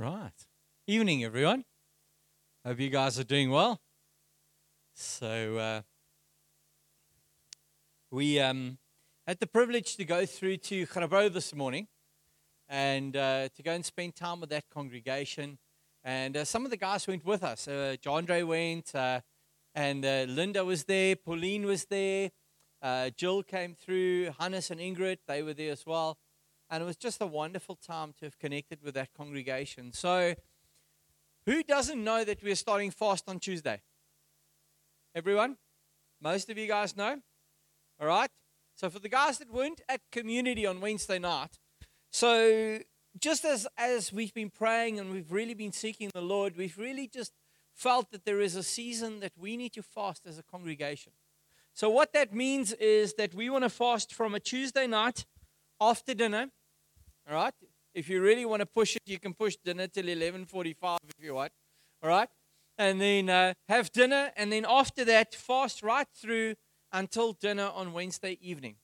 Right. Evening, everyone. Hope you guys are doing well. So, uh, we um, had the privilege to go through to Grabouw this morning and uh, to go and spend time with that congregation. And uh, some of the guys went with us. Uh, went, uh, and uh, Linda was there, Pauline was there, uh, Jill came through, Hannes and Ingrid, they were there as well. And it was just a wonderful time to have connected with that congregation. So, who doesn't know that we're starting fast on Tuesday? Everyone? Most of you guys know? All right? So, for the guys that weren't at community on Wednesday night, so just as, as we've been praying and we've really been seeking the Lord, we've really just felt that there is a season that we need to fast as a congregation. So, what that means is that we want to fast from a Tuesday night after dinner all right? If you really want to push it, you can push dinner till 11:45 if you want. All right? And then uh, have dinner, and then after that, fast right through until dinner on Wednesday evening.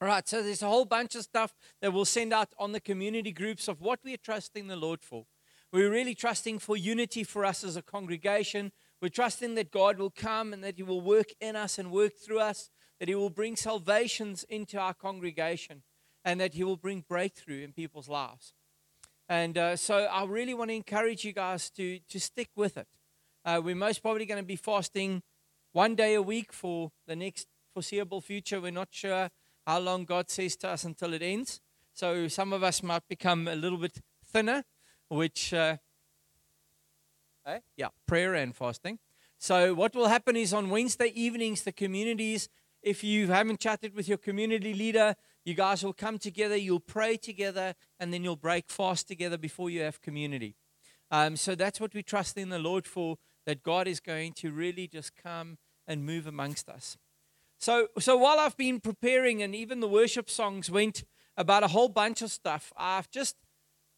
All right, so there's a whole bunch of stuff that we'll send out on the community groups of what we are trusting the Lord for. We're really trusting for unity for us as a congregation. We're trusting that God will come and that He will work in us and work through us, that He will bring salvations into our congregation and that He will bring breakthrough in people's lives. And uh, so I really want to encourage you guys to, to stick with it. Uh, we're most probably going to be fasting one day a week for the next foreseeable future. We're not sure how long God says to us until it ends. So some of us might become a little bit thinner, which, uh, eh? yeah, prayer and fasting. So what will happen is on Wednesday evenings, the communities, if you haven't chatted with your community leader, you guys will come together, you'll pray together, and then you'll break fast together before you have community. Um, so that's what we trust in the Lord for, that God is going to really just come and move amongst us. So, so while I've been preparing, and even the worship songs went about a whole bunch of stuff, I've just,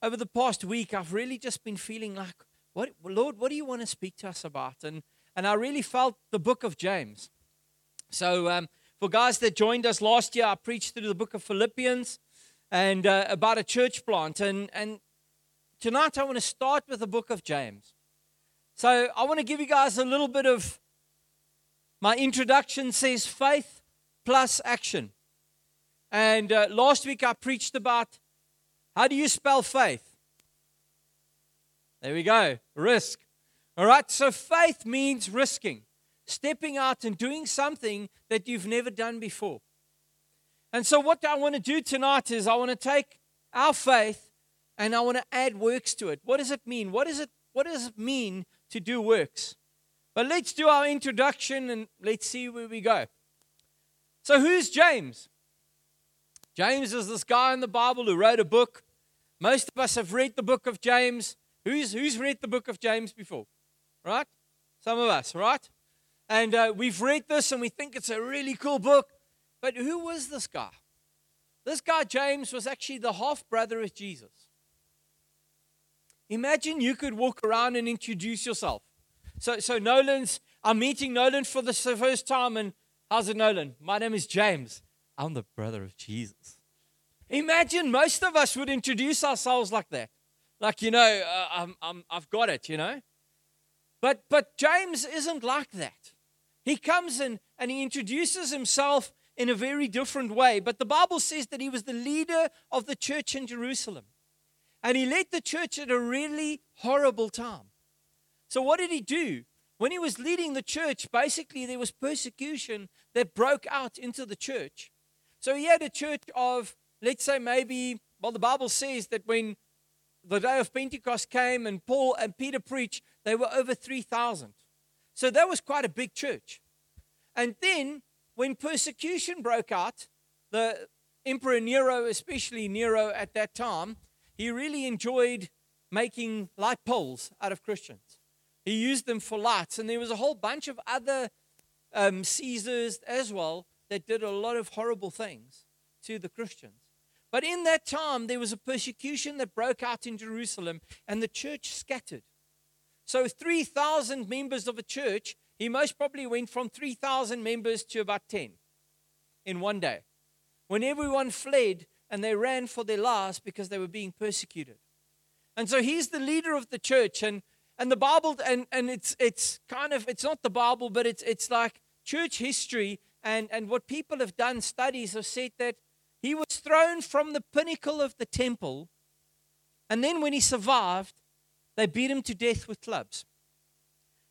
over the past week, I've really just been feeling like, what, Lord, what do you want to speak to us about? And, and I really felt the book of James. So um, for guys that joined us last year, I preached through the book of Philippians and uh, about a church plant. And, and tonight I want to start with the book of James. So I want to give you guys a little bit of my introduction says faith plus action. And uh, last week I preached about how do you spell faith? There we go, risk. All right, so faith means risking stepping out and doing something that you've never done before. And so, what I want to do tonight is I want to take our faith and I want to add works to it. What does it mean? What, is it, what does it mean to do works? But let's do our introduction and let's see where we go. So, who's James? James is this guy in the Bible who wrote a book. Most of us have read the book of James. Who's, who's read the book of James before? Right? Some of us, right? And uh, we've read this and we think it's a really cool book. But who was this guy? This guy, James, was actually the half brother of Jesus. Imagine you could walk around and introduce yourself. So, so Nolan's, I'm meeting Nolan for the first time, and how's it, Nolan? My name is James. I'm the brother of Jesus. Imagine most of us would introduce ourselves like that. Like, you know, uh, I'm, I'm, I've got it, you know. But, but James isn't like that. He comes in and he introduces himself in a very different way. But the Bible says that he was the leader of the church in Jerusalem. And he led the church at a really horrible time. So, what did he do? When he was leading the church, basically there was persecution that broke out into the church. So, he had a church of, let's say, maybe, well, the Bible says that when the day of Pentecost came and Paul and Peter preached, they were over 3,000. So that was quite a big church. And then when persecution broke out, the Emperor Nero, especially Nero at that time, he really enjoyed making light poles out of Christians. He used them for lights, and there was a whole bunch of other um, Caesars as well that did a lot of horrible things to the Christians. But in that time, there was a persecution that broke out in Jerusalem, and the church scattered. So 3,000 members of a church, he most probably went from 3,000 members to about 10 in one day. When everyone fled and they ran for their lives because they were being persecuted. And so he's the leader of the church. And and the Bible, and, and it's it's kind of it's not the Bible, but it's it's like church history and, and what people have done, studies have said that he was thrown from the pinnacle of the temple, and then when he survived, they beat him to death with clubs.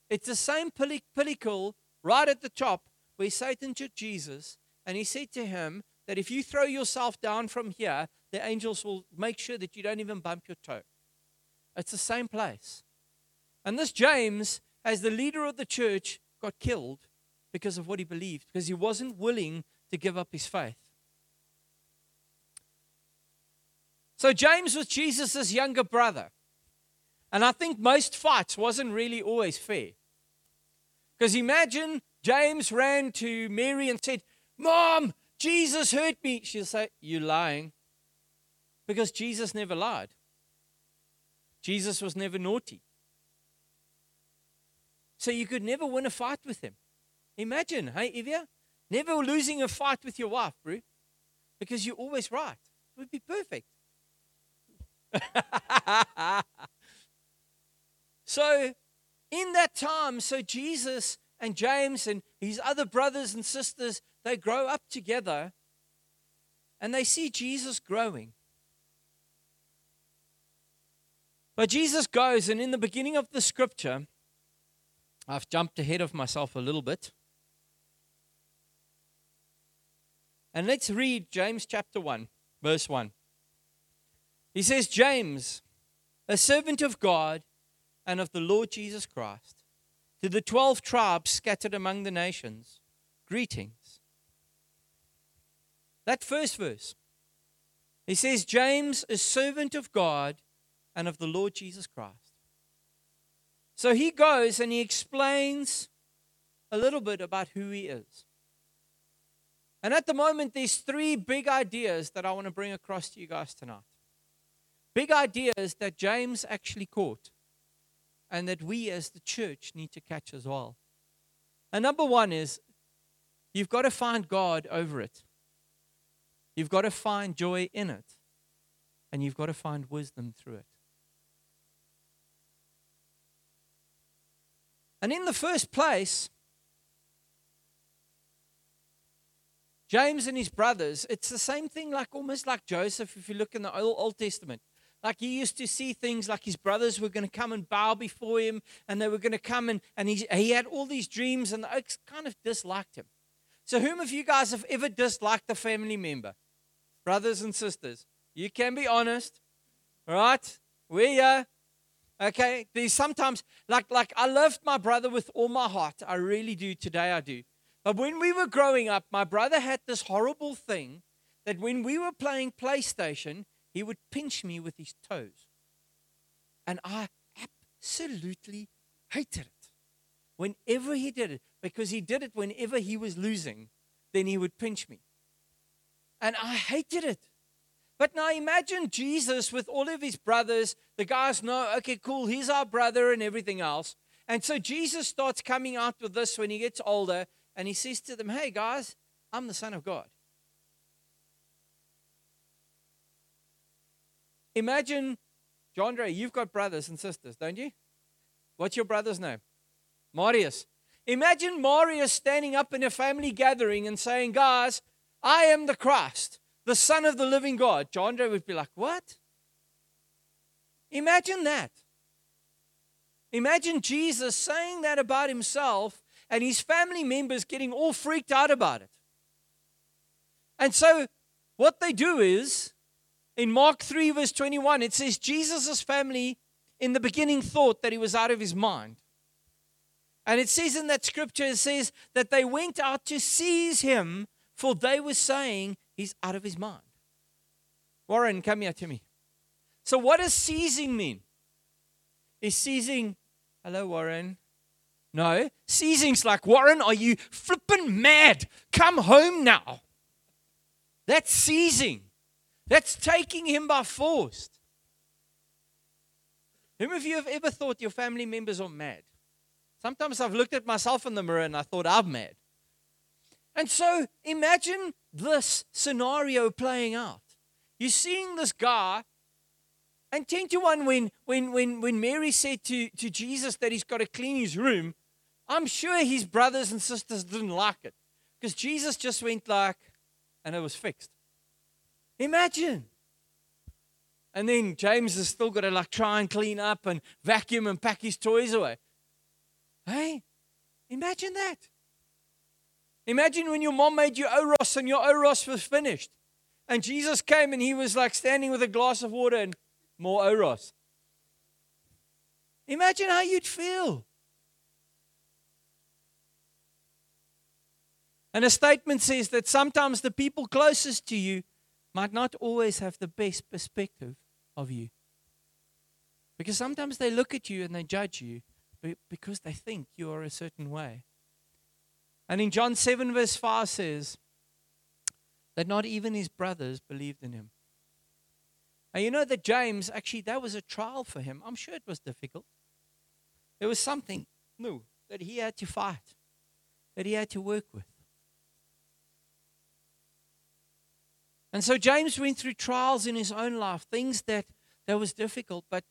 It's the same pinnacle right at the top where Satan took Jesus and he said to him that if you throw yourself down from here, the angels will make sure that you don't even bump your toe. It's the same place. And this James, as the leader of the church, got killed because of what he believed, because he wasn't willing to give up his faith. So James was Jesus' younger brother. And I think most fights wasn't really always fair. Because imagine James ran to Mary and said, Mom, Jesus hurt me. She'll say, You're lying. Because Jesus never lied. Jesus was never naughty. So you could never win a fight with him. Imagine, hey, Evia, never losing a fight with your wife, bro, because you're always right. It would be perfect. so, in that time, so Jesus and James and his other brothers and sisters, they grow up together and they see Jesus growing. But Jesus goes, and in the beginning of the scripture, I've jumped ahead of myself a little bit. And let's read James chapter 1, verse 1. He says, James, a servant of God and of the Lord Jesus Christ, to the 12 tribes scattered among the nations, greetings. That first verse, he says, James, is a servant of God and of the Lord Jesus Christ. So he goes and he explains a little bit about who he is. And at the moment, there's three big ideas that I want to bring across to you guys tonight. Big ideas that James actually caught and that we as the church need to catch as well. And number one is you've got to find God over it, you've got to find joy in it, and you've got to find wisdom through it. And in the first place, James and his brothers, it's the same thing like almost like Joseph, if you look in the Old, Testament. Like he used to see things like his brothers were going to come and bow before him, and they were going to come and, and he, he had all these dreams, and the okes kind of disliked him. So, whom of you guys have ever disliked a family member? Brothers and sisters, you can be honest, right? We are. Okay, there's sometimes like like I loved my brother with all my heart. I really do. Today I do. But when we were growing up, my brother had this horrible thing that when we were playing PlayStation, he would pinch me with his toes. And I absolutely hated it. Whenever he did it, because he did it whenever he was losing, then he would pinch me. And I hated it. But now imagine Jesus with all of his brothers. The guys know, okay, cool, he's our brother and everything else. And so Jesus starts coming out with this when he gets older and he says to them, Hey guys, I'm the Son of God. Imagine, Jandre, you've got brothers and sisters, don't you? What's your brother's name? Marius. Imagine Marius standing up in a family gathering and saying, Guys, I am the Christ, the Son of the living God. Jandre would be like, What? Imagine that. Imagine Jesus saying that about himself and his family members getting all freaked out about it. And so, what they do is, in Mark 3, verse 21, it says, Jesus' family in the beginning thought that he was out of his mind. And it says in that scripture, it says that they went out to seize him, for they were saying he's out of his mind. Warren, come here to me. So, what does seizing mean? Is seizing, hello, Warren. No, seizing's like, Warren, are you flipping mad? Come home now. That's seizing. That's taking him by force. Whom of you have ever thought your family members are mad? Sometimes I've looked at myself in the mirror and I thought I'm mad. And so imagine this scenario playing out. You're seeing this guy And 10 to 1, when, when, when, when Mary said to, to Jesus that he's got to clean his room, I'm sure his brothers and sisters didn't like it. Because Jesus just went like, and it was fixed. Imagine. And then James has still got to like try and clean up and vacuum and pack his toys away. Hey, imagine that. Imagine when your mom made you oros and your oros was finished. And Jesus came and he was like standing with a glass of water and more oros. Imagine how you'd feel. And a statement says that sometimes the people closest to you might not always have the best perspective of you. Because sometimes they look at you and they judge you because they think you are a certain way. And in John 7, verse 5 says that not even his brothers believed in him. And you know that James, actually, that was a trial for him. I'm sure it was difficult. There was something new that he had to fight, that he had to work with. And so James went through trials in his own life, things that, that was difficult. But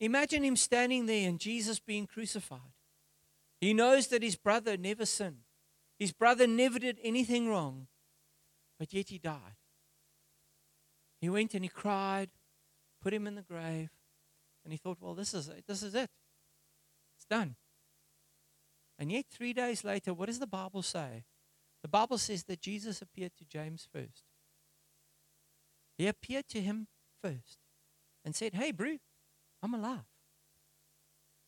imagine him standing there and Jesus being crucified. He knows that his brother never sinned. His brother never did anything wrong, but yet he died. He went and he cried, put him in the grave, and he thought, well, this is it. This is it. It's done. And yet, three days later, what does the Bible say? The Bible says that Jesus appeared to James first. He appeared to him first and said, Hey, bro, I'm alive.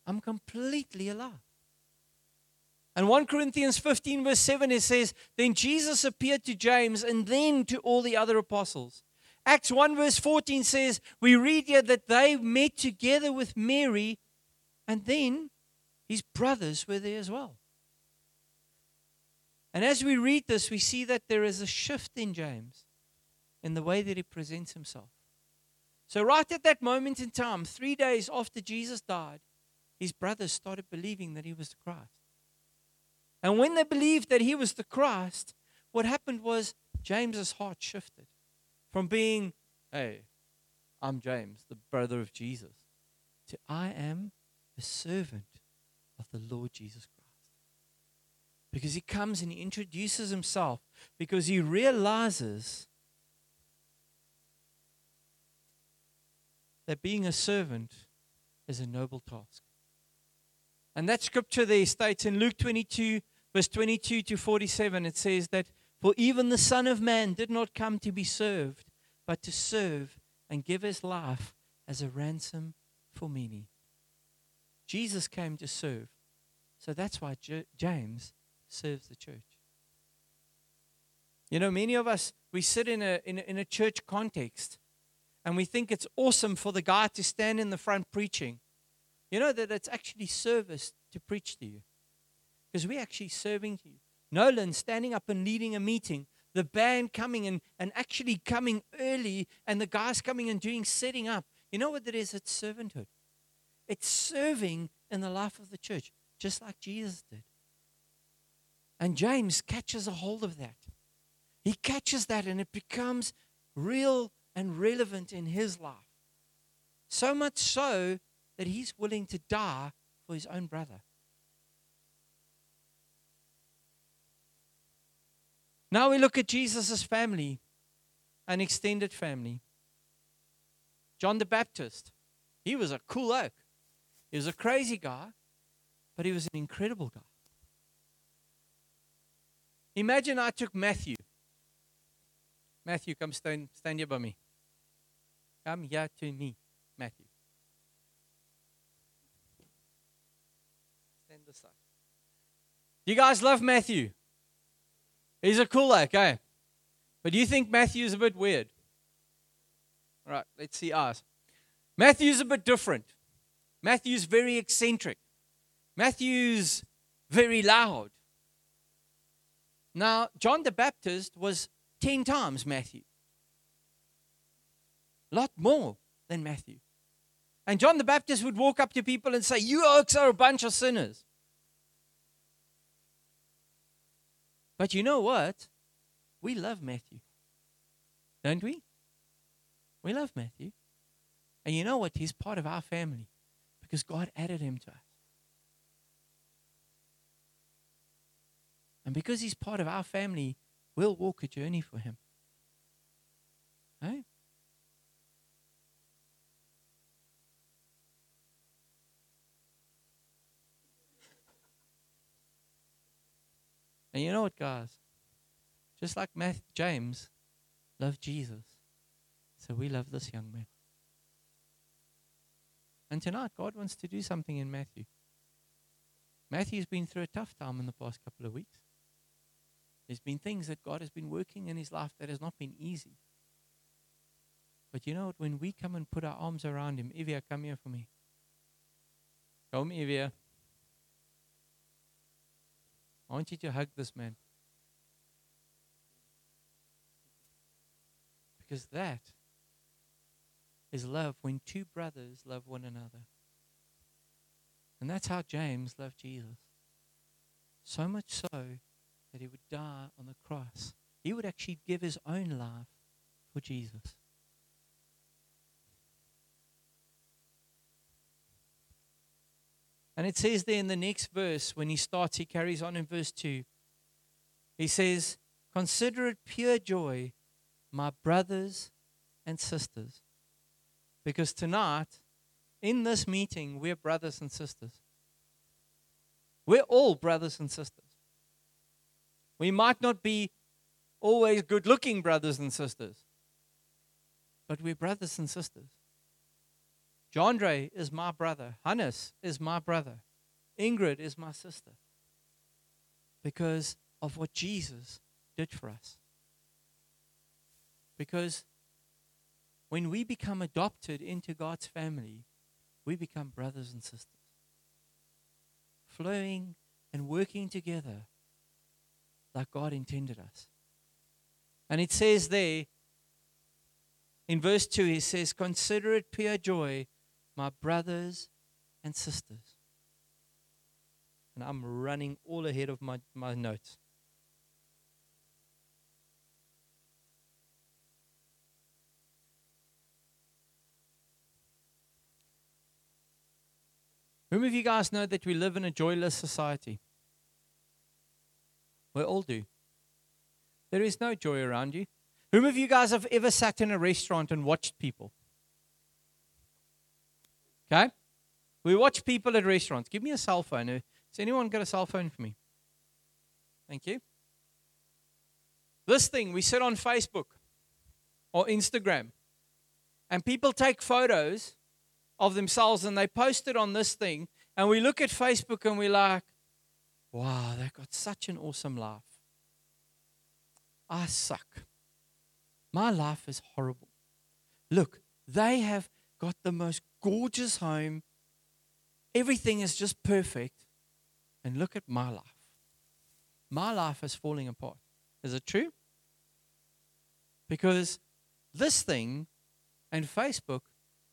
I'm completely alive. And 1 Corinthians 15, verse 7, it says, Then Jesus appeared to James and then to all the other apostles. Acts 1, verse 14 says, We read here that they met together with Mary, and then his brothers were there as well. And as we read this, we see that there is a shift in James in the way that he presents himself. So, right at that moment in time, three days after Jesus died, his brothers started believing that he was the Christ. And when they believed that he was the Christ, what happened was James's heart shifted from being, hey, I'm James, the brother of Jesus, to I am a servant of the Lord Jesus Christ. Because he comes and he introduces himself because he realizes that being a servant is a noble task. And that scripture there states in Luke 22, verse 22 to 47, it says that, For even the Son of Man did not come to be served, but to serve and give his life as a ransom for many. Jesus came to serve. So that's why J- James serves the church. You know, many of us, we sit in a, in a, in a church context and we think it's awesome for the guy to stand in the front preaching, you know that it's actually service to preach to you. Because we're actually serving you. Nolan standing up and leading a meeting, the band coming and, and actually coming early, and the guys coming and doing setting up. You know what that is? It's servanthood. It's serving in the life of the church, just like Jesus did. And James catches a hold of that. He catches that, and it becomes real and relevant in his life. So much so that he's willing to die for his own brother. Now we look at Jesus' family, an extended family. John the Baptist, he was a cool oke. He was a crazy guy, but he was an incredible guy. Imagine I took Matthew. Matthew, come stand, stand here by me. Come here to me, Matthew. Stand aside. You guys love Matthew. He's a cool okay? But do you think Matthew's a bit weird? All right, let's see ours. Matthew's a bit different. Matthew's very eccentric. Matthew's very loud. Now, John the Baptist was 10 times Matthew. A lot more than Matthew. And John the Baptist would walk up to people and say, You okes are a bunch of sinners. But you know what? We love Matthew. Don't we? We love Matthew. And you know what? He's part of our family because God added him to us. And because he's part of our family, we'll walk a journey for him. Hey? And you know what, guys? Just like Matthew, James loved Jesus, so we love this young man. And tonight, God wants to do something in Matthew. Matthew's been through a tough time in the past couple of weeks. There's been things that God has been working in his life that has not been easy. But you know what? When we come and put our arms around him, Evia, come here for me. Come, Evia. I want you to hug this man. Because that is love when two brothers love one another. And that's how James loved Jesus. So much so that he would die on the cross. He would actually give his own life for Jesus. And it says there in the next verse, when he starts, he carries on in verse 2. He says, Consider it pure joy, my brothers and sisters. Because tonight, in this meeting, we're brothers and sisters. We're all brothers and sisters. We might not be always good looking brothers and sisters, but we're brothers and sisters. Jandre is my brother. Hannes is my brother. Ingrid is my sister. Because of what Jesus did for us. Because when we become adopted into God's family, we become brothers and sisters. Flowing and working together like God intended us. And it says there, in verse 2, he says, Consider it pure joy my brothers and sisters. And I'm running all ahead of my, my notes. Who of you guys know that we live in a joyless society? We all do. There is no joy around you. Whom of you guys have ever sat in a restaurant and watched people? Okay? We watch people at restaurants. Give me a cell phone. Uh, has anyone got a cell phone for me? Thank you. This thing, we sit on Facebook or Instagram, and people take photos of themselves and they post it on this thing, and we look at Facebook and we're like, wow, they've got such an awesome life. I suck. My life is horrible. Look, they have got the most gorgeous home. Everything is just perfect. And look at my life. My life is falling apart. Is it true? Because this thing and Facebook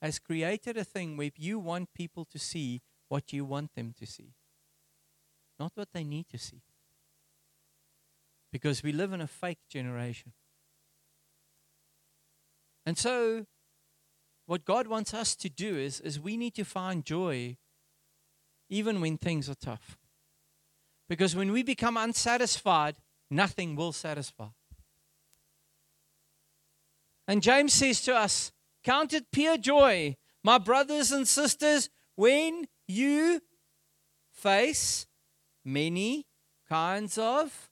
has created a thing where you want people to see what you want them to see, not what they need to see. Because we live in a fake generation. And so what God wants us to do is, is we need to find joy even when things are tough. Because when we become unsatisfied, nothing will satisfy. And James says to us, Count it pure joy, my brothers and sisters, when you face many kinds of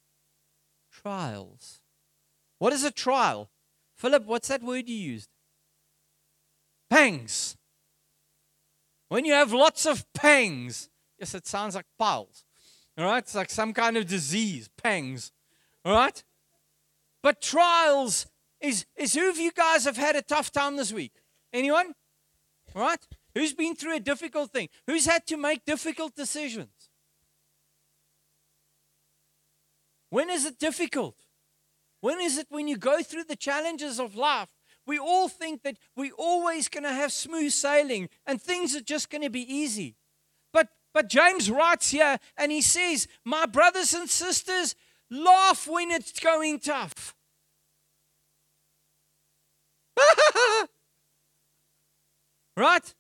trials. What is a trial? Philip, what's that word you used? pangs. When you have lots of pangs, yes, it sounds like piles. All right? It's like some kind of disease, pangs. All right? But trials is, is who of you guys have had a tough time this week? Anyone? All right? Who's been through a difficult thing? Who's had to make difficult decisions? When is it difficult? When is it when you go through the challenges of life we all think that we're always going to have smooth sailing and things are just going to be easy. But, but James writes here and he says, My brothers and sisters, laugh when it's going tough. Right?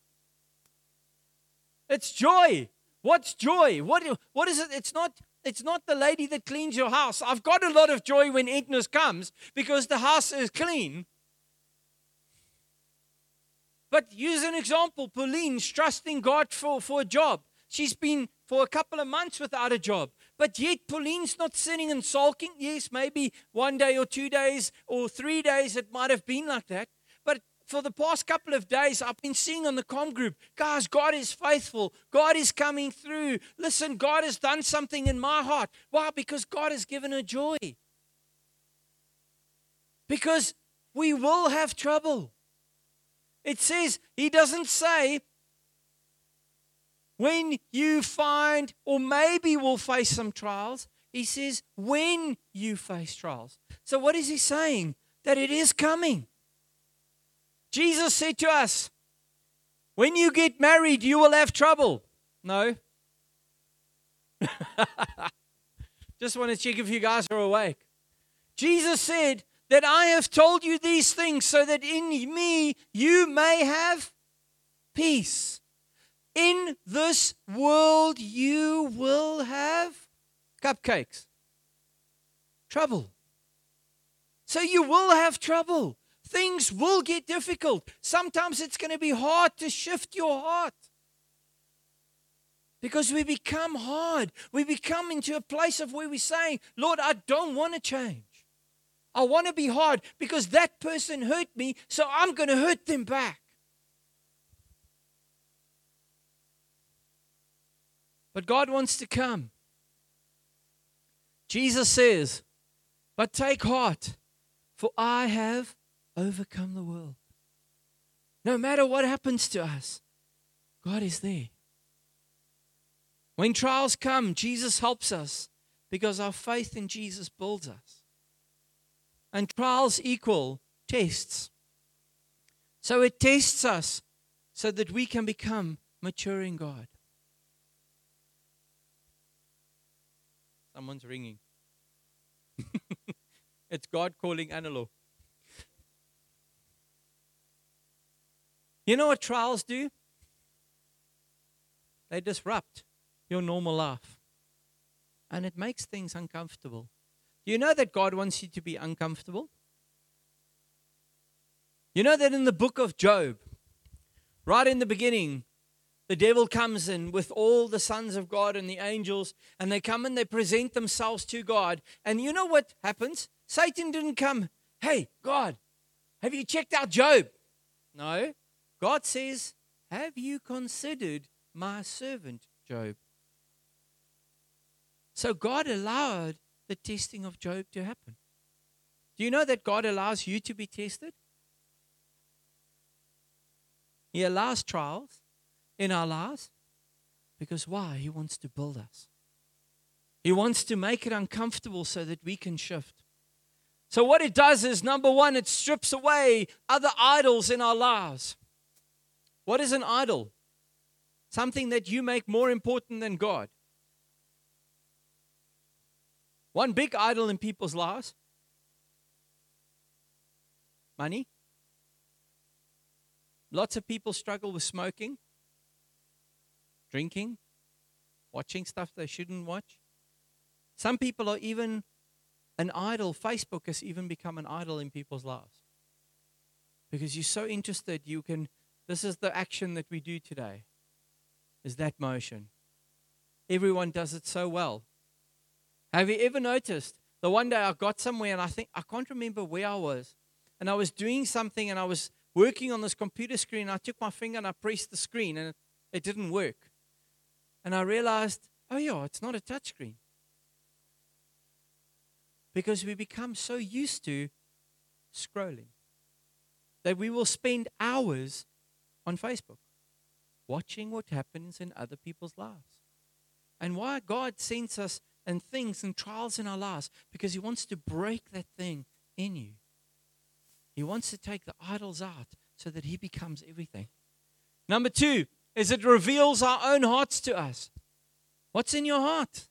It's joy. What's joy? What, what is it? It's not, it's not the lady that cleans your house. I've got a lot of joy when Agnes comes because the house is clean. But use an example. Pauline's trusting God for, for a job. She's been for a couple of months without a job. But yet, Pauline's not sitting and sulking. Yes, maybe one day or two days or three days it might have been like that. For the past couple of days, I've been seeing on the com group, guys, God is faithful. God is coming through. Listen, God has done something in my heart. Why? Because God has given her joy. Because we will have trouble. It says, He doesn't say, when you find, or maybe will face some trials, he says, when you face trials. So, what is he saying? That it is coming. Jesus said to us, when you get married, you will have trouble. No. Just want to check if you guys are awake. Jesus said that I have told you these things so that in me you may have peace. In this world, you will have cupcakes, trouble. So you will have trouble. Things will get difficult. Sometimes it's going to be hard to shift your heart. Because we become hard. We become into a place of where we're saying, Lord, I don't want to change. I want to be hard because that person hurt me, so I'm going to hurt them back. But God wants to come. Jesus says, But take heart, for I have overcome the world. No matter what happens to us, God is there. When trials come, Jesus helps us because our faith in Jesus builds us. And trials equal tests. So it tests us so that we can become mature in God. Someone's ringing. it's God calling Analo. You know what trials do? They disrupt your normal life. And it makes things uncomfortable. Do you know that God wants you to be uncomfortable? You know that in the book of Job, right in the beginning, the devil comes in with all the sons of God and the angels, and they come and they present themselves to God. And you know what happens? Satan didn't come, hey, God, have you checked out Job? No. God says, Have you considered my servant Job? So God allowed the testing of Job to happen. Do you know that God allows you to be tested? He allows trials in our lives? Because why? He wants to build us. He wants to make it uncomfortable so that we can shift. So, what it does is number one, it strips away other idols in our lives. What is an idol? Something that you make more important than God. One big idol in people's lives money. Lots of people struggle with smoking drinking, watching stuff they shouldn't watch. Some people are even an idol. Facebook has even become an idol in people's lives. Because you're so interested, you can. This is the action that we do today, is that motion. Everyone does it so well. Have you ever noticed? The one day I got somewhere and I think, I can't remember where I was. And I was doing something and I was working on this computer screen. I took my finger and I pressed the screen and it, didn't work. And I realized, oh, yeah, it's not a touchscreen. Because we become so used to scrolling that we will spend hours on Facebook watching what happens in other people's lives. And why God sends us and things and trials in our lives because He wants to break that thing in you. He wants to take the idols out so that He becomes everything. Number two, is it reveals our own hearts to us. What's in your heart?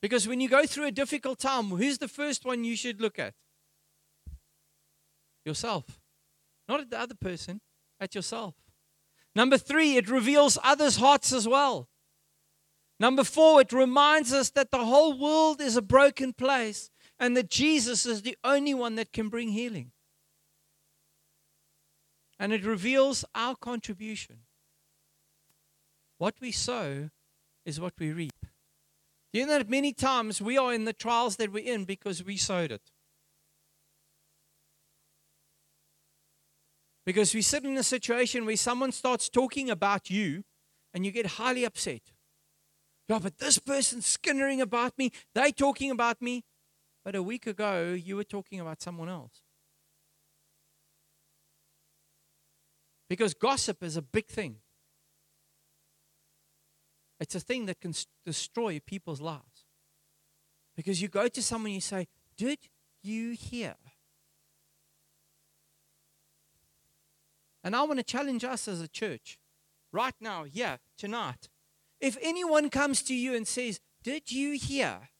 Because when you go through a difficult time, who's the first one you should look at? Yourself. Not at the other person. at yourself. Number three, it reveals others' hearts as well. Number four, it reminds us that the whole world is a broken place and that Jesus is the only one that can bring healing. And it reveals our contribution. What we sow is what we reap. You know that many times we are in the trials that we're in because we sowed it. Because we sit in a situation where someone starts talking about you and you get highly upset. Yeah, but this person's skinnering about me. They talking about me. But a week ago, you were talking about someone else. Because gossip is a big thing. It's a thing that can destroy people's lives. Because you go to someone and you say, Did you hear? And I want to challenge us as a church right now, here, tonight. If anyone comes to you and says, Did you hear?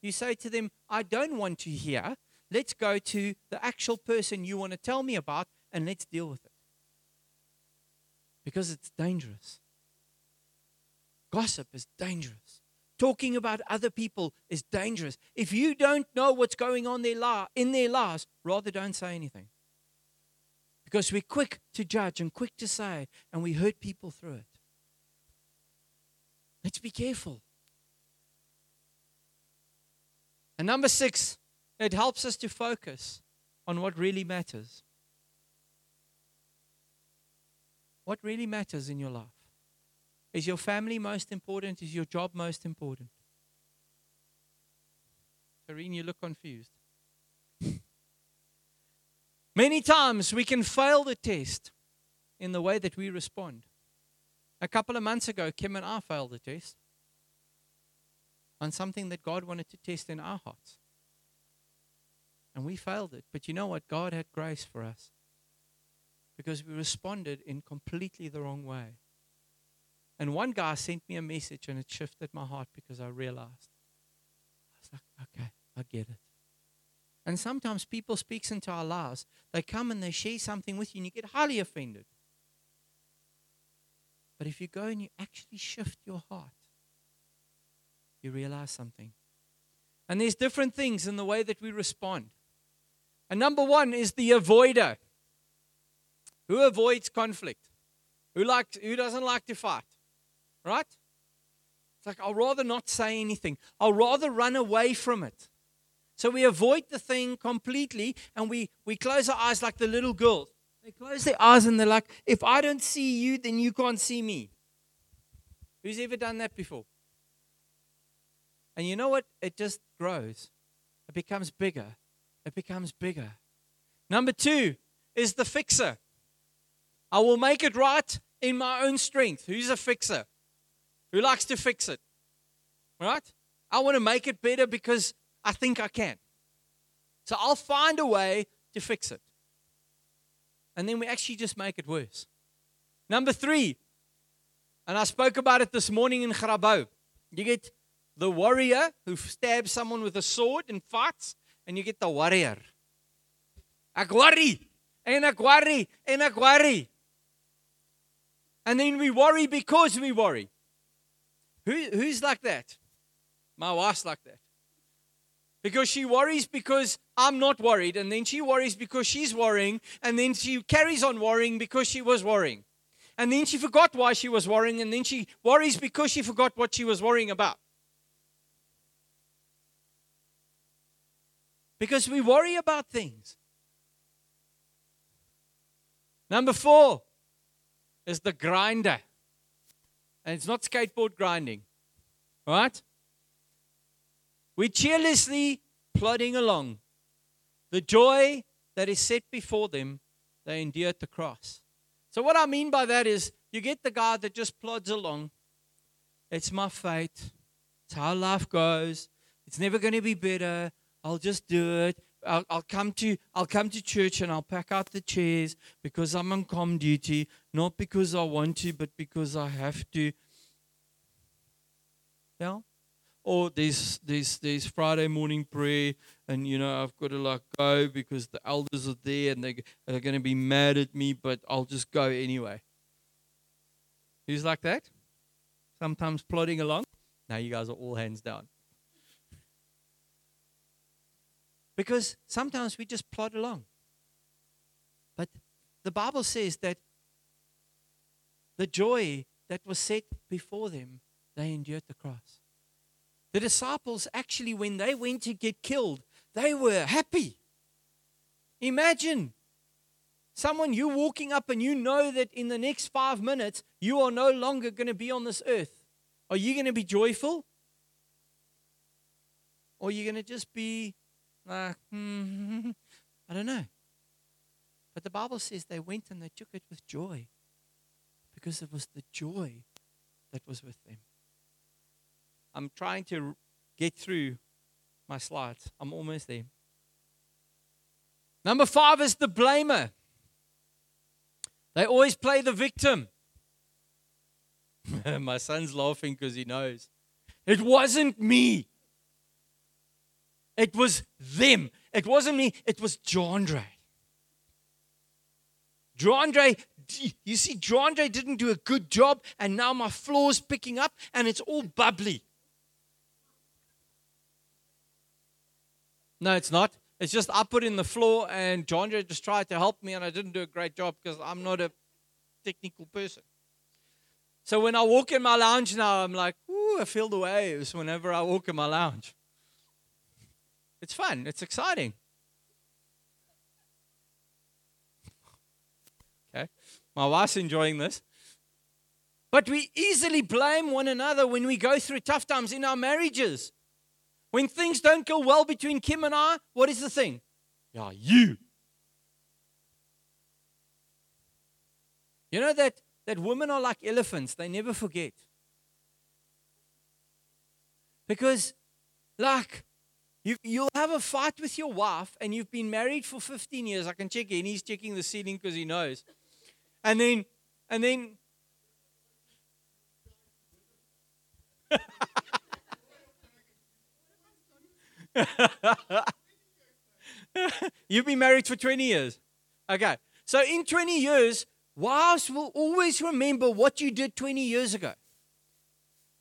You say to them, I don't want to hear. Let's go to the actual person you want to tell me about and let's deal with it. Because it's dangerous. Gossip is dangerous. Talking about other people is dangerous. If you don't know what's going on in their lives, rather don't say anything. Because we're quick to judge and quick to say, and we hurt people through it. Let's be careful. And number six, it helps us to focus on what really matters. What really matters in your life? Is your family most important? Is your job most important? Karine, you look confused. Many times we can fail the test in the way that we respond. A couple of months ago, Kim and I failed the test on something that God wanted to test in our hearts. And we failed it. But you know what? God had grace for us because we responded in completely the wrong way. And one guy sent me a message and it shifted my heart because I realized. I was like, okay, I get it. And sometimes people speak into our lives. They come and they share something with you and you get highly offended. But if you go and you actually shift your heart, you realize something. And there's different things in the way that we respond. And number one is the avoider. Who avoids conflict? Who likes who doesn't like to fight? Right? It's like, I'll rather not say anything. I'll rather run away from it. So we avoid the thing completely and we, we close our eyes like the little girls. They close their eyes and they're like, if I don't see you, then you can't see me. Who's ever done that before? And you know what? It just grows. It becomes bigger. It becomes bigger. Number two is the fixer. I will make it right in my own strength. Who's a fixer? Who likes to fix it? Right? I want to make it better because I think I can. So I'll find a way to fix it. And then we actually just make it worse. Number three, and I spoke about it this morning in Grabouw. You get the warrior who stabs someone with a sword and fights, and you get the warrior. Ek worry, en ek worry, en ek worry. And then we worry because we worry. Who, who's like that? My wife's like that. Because she worries because I'm not worried, and then she worries because she's worrying, and then she carries on worrying because she was worrying. And then she forgot why she was worrying, and then she worries because she forgot what she was worrying about. Because we worry about things. Number four is the grinder. And it's not skateboard grinding. Right? We're cheerlessly plodding along. The joy that is set before them, they endure at the cross. So, what I mean by that is you get the guy that just plods along. It's my fate. It's how life goes. It's never going to be better. I'll just do it. I'll, I'll, come to I'll come to church and I'll pack out the chairs because I'm on com duty, not because I want to, but because I have to. Yeah. Oh, there's there's there's Friday morning prayer, and you know I've got to like go because the elders are there and they are going to be mad at me, but I'll just go anyway. Who's like that? Sometimes plodding along. Now you guys are all hands down. Because sometimes we just plod along. But the Bible says that the joy that was set before them, they endured the cross. The disciples actually, when they went to get killed, they were happy. Imagine someone you walking up and you know that in the next five minutes you are no longer going to be on this earth. Are you going to be joyful? Or are you going to just be like, hmm, I don't know. But the Bible says they went and they took it with joy because it was the joy that was with them. I'm trying to get through my slides. I'm almost there. Number five is the blamer. They always play the victim. my son's laughing because he knows. It wasn't me. It was them. It wasn't me. It was Jandre. Jandre, you see, Jandre didn't do a good job, and now my floor's picking up and it's all bubbly. No, it's not. It's just I put in the floor and John just tried to help me and I didn't do a great job because I'm not a technical person. So when I walk in my lounge now, I'm like, ooh, I feel the waves whenever I walk in my lounge. It's fun, it's exciting. Okay, my wife's enjoying this. But we easily blame one another when we go through tough times in our marriages. When things don't go well between Kim and I, what is the thing? Yeah, you. You know that, that women are like elephants, they never forget. Because, like, you, you'll have a fight with your wife and you've been married for 15 years. I can check in. He's checking the ceiling because he knows. And then, and then, You've been married for 20 years. Okay. So in 20 years, wives will always remember what you did 20 years ago.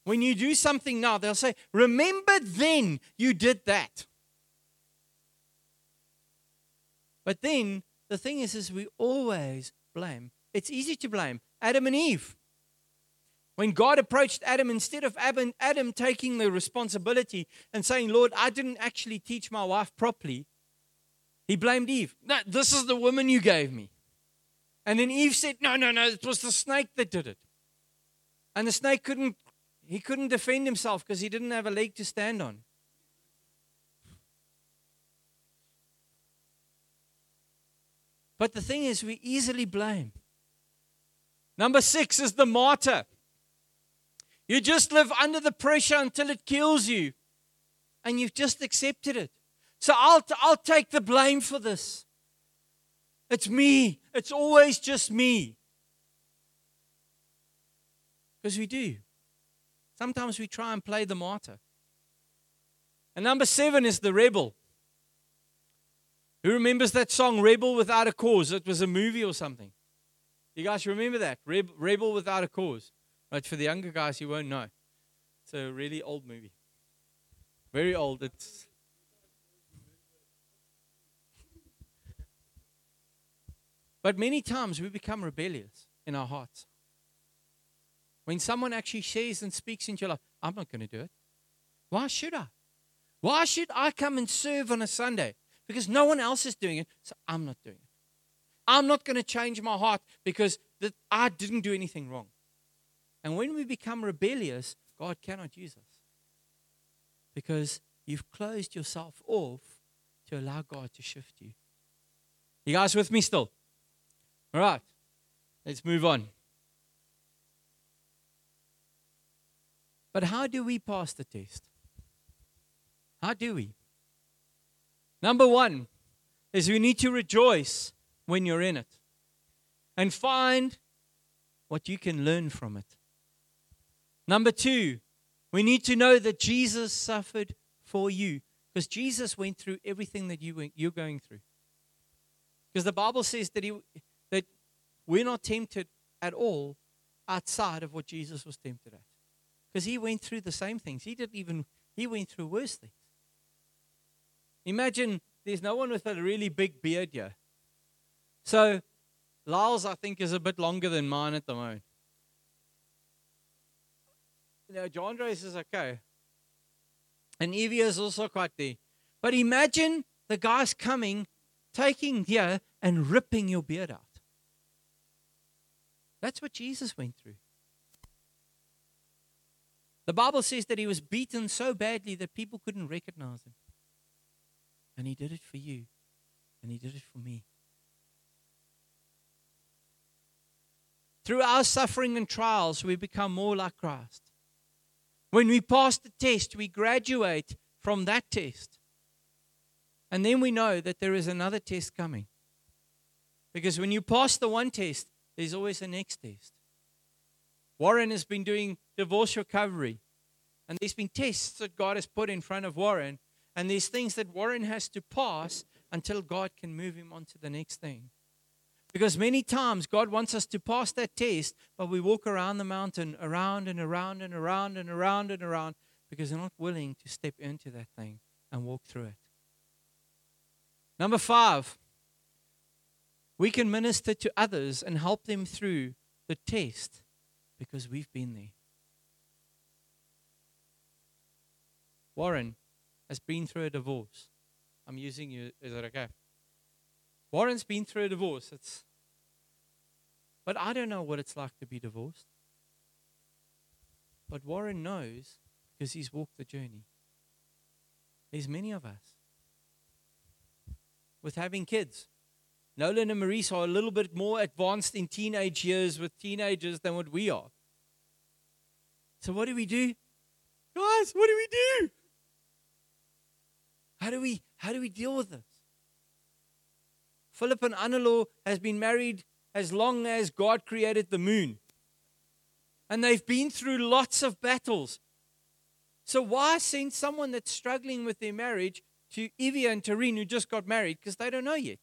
When you do something now, they'll say, Remember then you did that. But then the thing is, is we always blame. It's easy to blame Adam and Eve. When God approached Adam, instead of Adam, taking the responsibility and saying, Lord, I didn't actually teach my wife properly, he blamed Eve. No, this is the woman you gave me. And then Eve said, No, no, no, it was the snake that did it. And the snake couldn't, he couldn't defend himself because he didn't have a leg to stand on. But the thing is, we easily blame. Number six is the martyr. You just live under the pressure until it kills you. And you've just accepted it. So I'll, I'll take the blame for this. It's me. It's always just me. Because we do. Sometimes we try and play the martyr. And number seven is the rebel. Who remembers that song, Rebel Without a Cause? It was a movie or something. You guys remember that? Rebel Without a Cause. But for the younger guys, you won't know. It's a really old movie. Very old. It's But many times we become rebellious in our hearts. When someone actually says and speaks into your life, I'm not going to do it. Why should I? Why should I come and serve on a Sunday? Because no one else is doing it, so I'm not doing it. I'm not going to change my heart because I didn't do anything wrong. And when we become rebellious, God cannot use us because you've closed yourself off to allow God to shift you. You guys with me still? All right, let's move on. But how do we pass the test? How do we? Number one is we need to rejoice when you're in it and find what you can learn from it. Number two, We need to know that Jesus suffered for you because Jesus went through everything that you went, you're going through. Because the Bible says that, he, that we're not tempted at all outside of what Jesus was tempted at. Because he went through the same things. He didn't even, he went through worse things. Imagine there's no one with a really big beard here. So, Lyle's, I think, is a bit longer than mine at the moment. John Race is okay. And Evie is also quite there. But imagine the guys coming, taking here and ripping your beard out. That's what Jesus went through. The Bible says that he was beaten so badly that people couldn't recognize him. And he did it for you, and he did it for me. Through our suffering and trials, we become more like Christ. When we pass the test, we graduate from that test. And then we know that there is another test coming. Because when you pass the one test, there's always a next test. Warren has been doing divorce recovery, and there's been tests that God has put in front of Warren, and there's things that Warren has to pass until God can move him on to the next thing. Because many times God wants us to pass that test, but we walk around the mountain, around and around and around and around and around, because we're not willing to step into that thing and walk through it. Number five, we can minister to others and help them through the test because we've been there. Warren has been through a divorce. I'm using you, is it okay? Warren's been through a divorce. It's, but I don't know what it's like to be divorced. But Warren knows because he's walked the journey. There's many of us with having kids. Nolan and Maurice are a little bit more advanced in teenage years with teenagers than what we are. So what do we do? Guys, what do we do? How do we how do we deal with this? Philip and Annalo has been married as long as God created the moon. And they've been through lots of battles. So why send someone that's struggling with their marriage to Evie and Tareen who just got married because they don't know yet?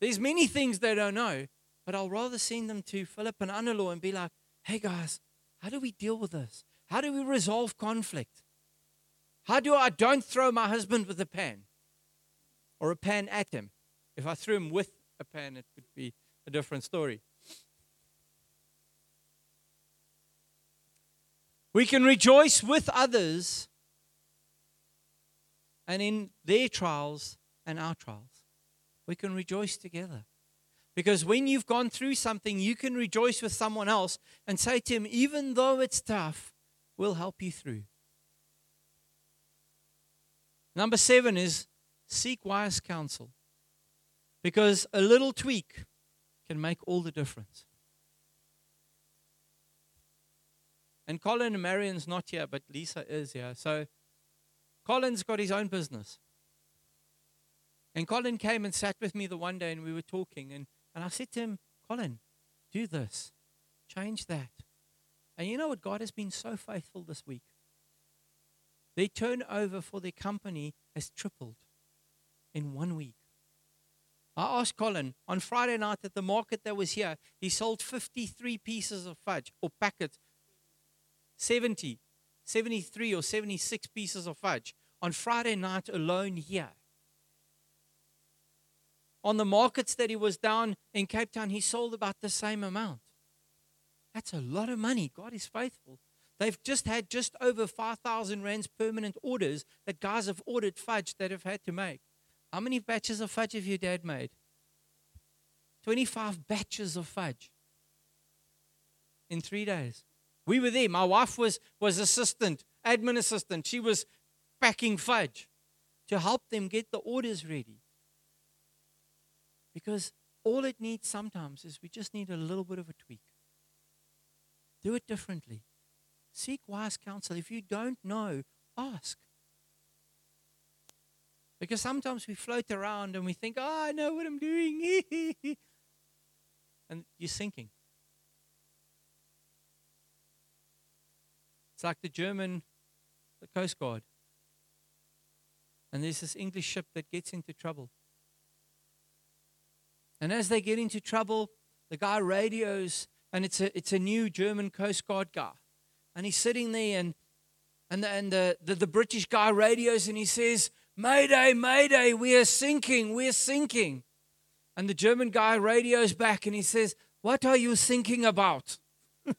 There's many things they don't know, but I'll rather send them to Philip and Annalo and be like, hey guys, how do we deal with this? How do we resolve conflict? How do I don't throw my husband with a pan? Or a pen at him. If I threw him with a pen, it would be a different story. We can rejoice with others and in their trials and our trials. We can rejoice together. Because when you've gone through something, you can rejoice with someone else and say to him, even though it's tough, we'll help you through. Number seven is Seek wise counsel because a little tweak can make all the difference. And Colin and Marion's not here, but Lisa is here. So Colin's got his own business. And Colin came and sat with me the one day and we were talking. And, and I said to him, Colin, do this, change that. And you know what? God has been so faithful this week. Their turnover for their company has tripled in one week. I asked Colin on Friday night at the market that was here, he sold 53 pieces of fudge or packets, 70, 73 or 76 pieces of fudge on Friday night alone here. On the markets that he was down in Cape Town, he sold about the same amount. That's a lot of money. God is faithful. They've just had just over 5,000 rands permanent orders that guys have ordered fudge that have had to make. How many batches of fudge have your dad made? 25 batches of fudge in three days. We were there. My wife was, was assistant, admin assistant. She was packing fudge to help them get the orders ready. Because all it needs sometimes is we just need a little bit of a tweak. Do it differently. Seek wise counsel. If you don't know, ask. Because sometimes we float around and we think, oh, I know what I'm doing. and you're sinking. It's like the German the Coast Guard. And there's this English ship that gets into trouble. And as they get into trouble, the guy radios, and it's a, it's a new German Coast Guard guy. And he's sitting there, and, and, the, and the, the, the British guy radios, and he says, Mayday, Mayday, we are sinking, we are sinking. And the German guy radios back, and he says, What are you thinking about?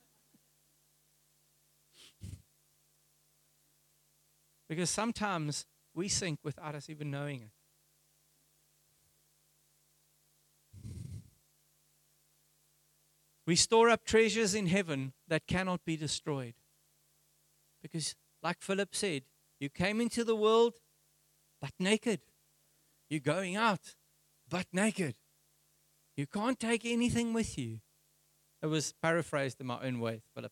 because sometimes we sink without us even knowing it. We store up treasures in heaven that cannot be destroyed. Because, like Philip said, you came into the world but naked. You're going out but naked. You can't take anything with you. It was paraphrased in my own way, Philip.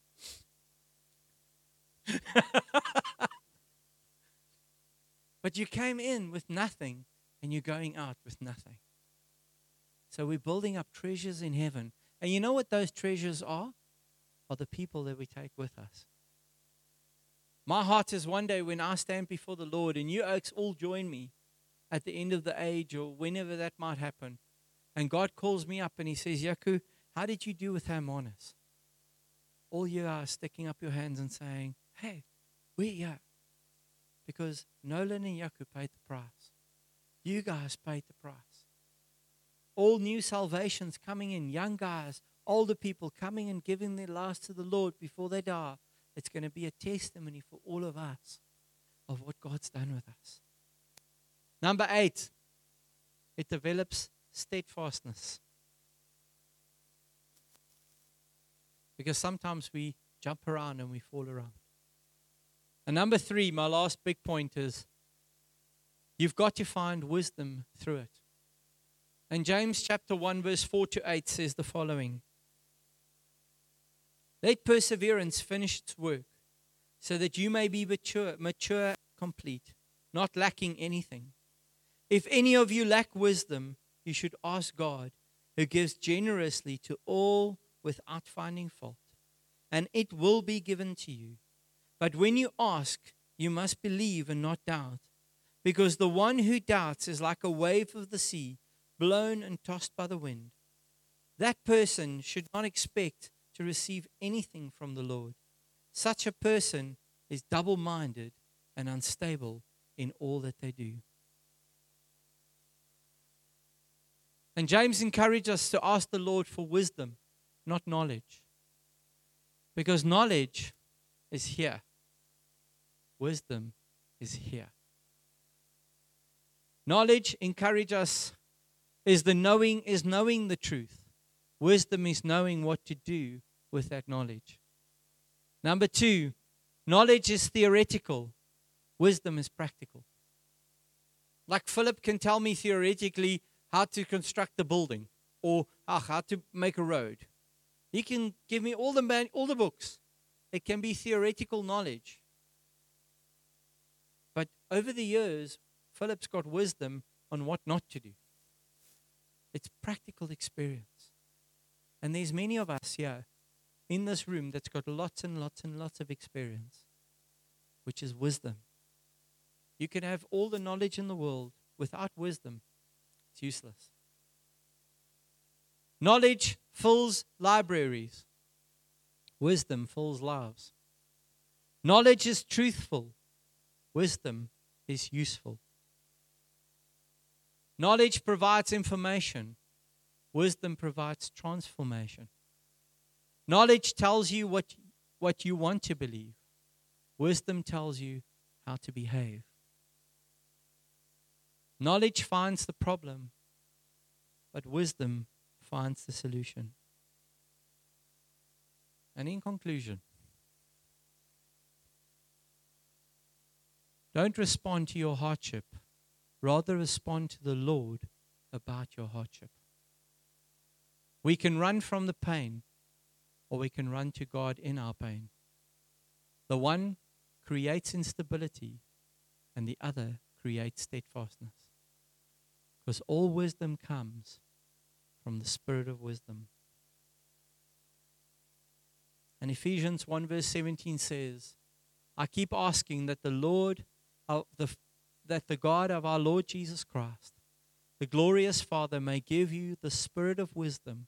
but you came in with nothing and you're going out with nothing. So we're building up treasures in heaven and you know what those treasures are? Are the people that we take with us. My heart is one day when I stand before the Lord and you okes all join me at the end of the age or whenever that might happen. And God calls me up and He says, Jaco, how did you do with Hermanus? All you are sticking up your hands and saying, Hey, we're here. Because Nolan and Jaco paid the price. You guys paid the price all new salvations coming in, young guys, older people coming and giving their lives to the Lord before they die. It's going to be a testimony for all of us of what God's done with us. Number eight, it develops steadfastness. Because sometimes we jump around and we fall around. And number three, my last big point is you've got to find wisdom through it. And James chapter 1, verse 4 to 8 says the following Let perseverance finish its work, so that you may be mature, mature, complete, not lacking anything. If any of you lack wisdom, you should ask God, who gives generously to all without finding fault, and it will be given to you. But when you ask, you must believe and not doubt, because the one who doubts is like a wave of the sea blown and tossed by the wind. That person should not expect to receive anything from the Lord. Such a person is double minded and unstable in all that they do. And James encourages us to ask the Lord for wisdom, not knowledge. Because knowledge is here, wisdom is here. Knowledge encourages us is the knowing is knowing the truth. Wisdom is knowing what to do with that knowledge. Number 2, knowledge is theoretical. Wisdom is practical. Like Philip can tell me theoretically how to construct a building or ah, how to make a road. He can give me all the man, all the books. It can be theoretical knowledge. But over the years, Philip's got wisdom on what not to do. It's practical experience. And there's many of us here in this room that's got lots and lots and lots of experience, which is wisdom. You can have all the knowledge in the world without wisdom, it's useless. Knowledge fills libraries, wisdom fills lives. Knowledge is truthful, wisdom is useful. Knowledge provides information, wisdom provides transformation. Knowledge tells you what, what you want to believe, wisdom tells you how to behave. Knowledge finds the problem, but wisdom finds the solution. And in conclusion, don't respond to your hardship Rather, respond to the Lord about your hardship. We can run from the pain, or we can run to God in our pain. The one creates instability, and the other creates steadfastness. Because all wisdom comes from the Spirit of wisdom. And Ephesians 1 verse 17 says, I keep asking that the Lord, uh, the, that the God of our Lord Jesus Christ, the glorious Father, may give you the spirit of wisdom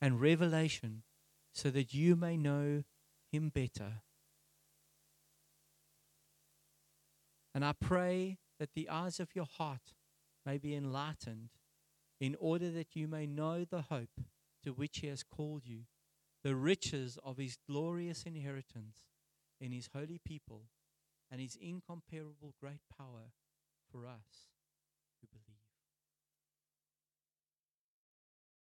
and revelation so that you may know him better. And I pray that the eyes of your heart may be enlightened in order that you may know the hope to which he has called you, the riches of his glorious inheritance in his holy people, and his incomparable great power for us.